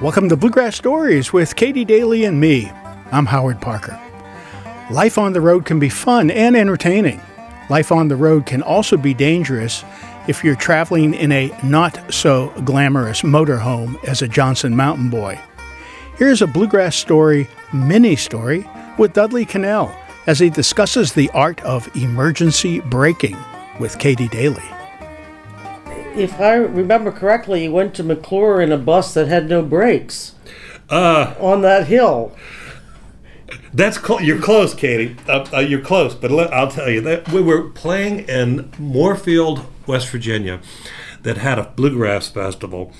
Welcome to Bluegrass Stories with Katie Daly and me. I'm Howard Parker. Life on the road can be fun and entertaining. Life on the road can also be dangerous if you're traveling in a not so glamorous motorhome as a Johnson Mountain Boy. Here's a Bluegrass Story mini story with Dudley Connell as he discusses the art of emergency braking with Katie Daly. If I remember correctly, you went to McClure in a bus that had no brakes Uh, on that hill. that's cl- you're close, Katie. Uh, uh, you're close, but let, I'll tell you that we were playing in Moorefield, West Virginia, that had a bluegrass festival,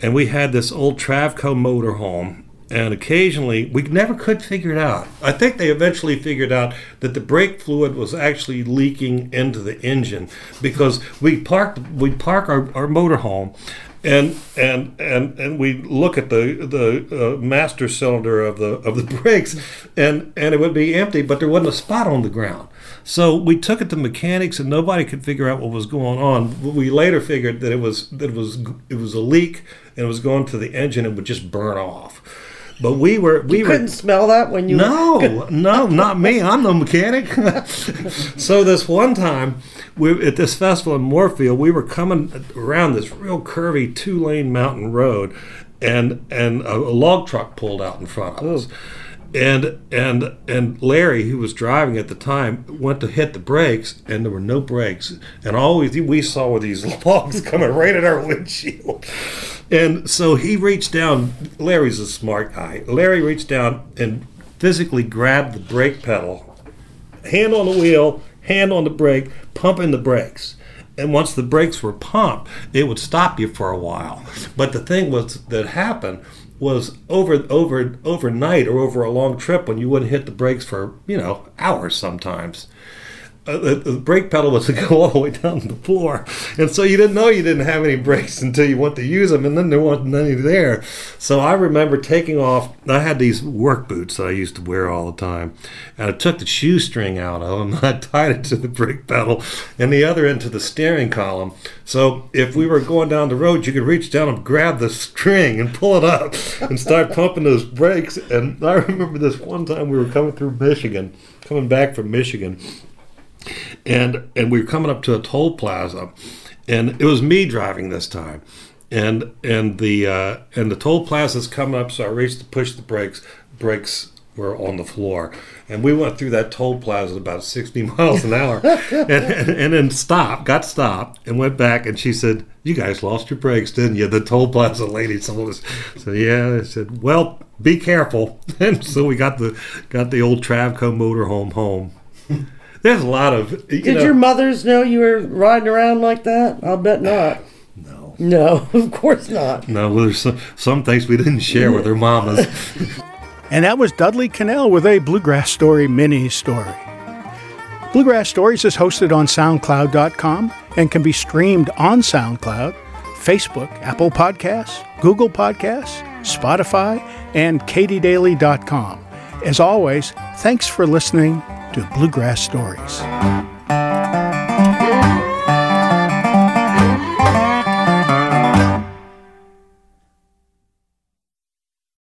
and we had this old Travco motorhome. And occasionally, we never could figure it out. I think they eventually figured out that the brake fluid was actually leaking into the engine because we parked, we park our, our motorhome, and and and and we look at the the uh, master cylinder of the of the brakes, and and it would be empty, but there wasn't a spot on the ground. So we took it to mechanics, and nobody could figure out what was going on. We later figured that it was that it was it was a leak, and it was going to the engine and would just burn off. But we were we You were couldn't smell that when you no, no, not me. I'm the mechanic. so this one time, we at this festival in Moorefield, we were coming around this real curvy two lane mountain road, and and a, a log truck pulled out in front of us. And and and Larry, who was driving at the time, went to hit the brakes, and there were no brakes. And all we, we saw were these logs coming right at our windshield. And so he reached down. Larry's a smart guy. Larry reached down and physically grabbed the brake pedal, hand on the wheel, hand on the brake, pumping the brakes. And once the brakes were pumped, it would stop you for a while. But the thing was that happened was over over overnight or over a long trip when you wouldn't hit the brakes for you know hours sometimes Uh, the, the brake pedal was to go all the way down to the floor, and so you didn't know you didn't have any brakes until you went to use them, and then there wasn't any there. So I remember taking off. I had these work boots that I used to wear all the time, and I took the shoestring out of them. And I tied it to the brake pedal, and the other end to the steering column. So if we were going down the road, you could reach down and grab the string and pull it up and start pumping those brakes. And I remember this one time we were coming through Michigan, coming back from Michigan and and we were coming up to a toll plaza, and it was me driving this time, and and the uh, and the toll plaza's coming up, so I reached to push the brakes. Brakes were on the floor, and we went through that toll plaza at about sixty miles an hour, and, and and then stopped, got stopped, and went back, and she said, "You guys lost your brakes, didn't you?" The toll plaza lady told us. So yeah, I said, "Well, be careful," and so we got the got the old Travco motorhome home. There's a lot of. You Did know, your mothers know you were riding around like that? I'll bet not. No. No, of course not. No, well, there's some, some things we didn't share with our mamas. And that was Dudley Connell with a Bluegrass Story mini story. Bluegrass Stories is hosted on SoundCloud.com and can be streamed on SoundCloud, Facebook, Apple Podcasts, Google Podcasts, Spotify, and katiedaly.com. As always, thanks for listening to Bluegrass Stories.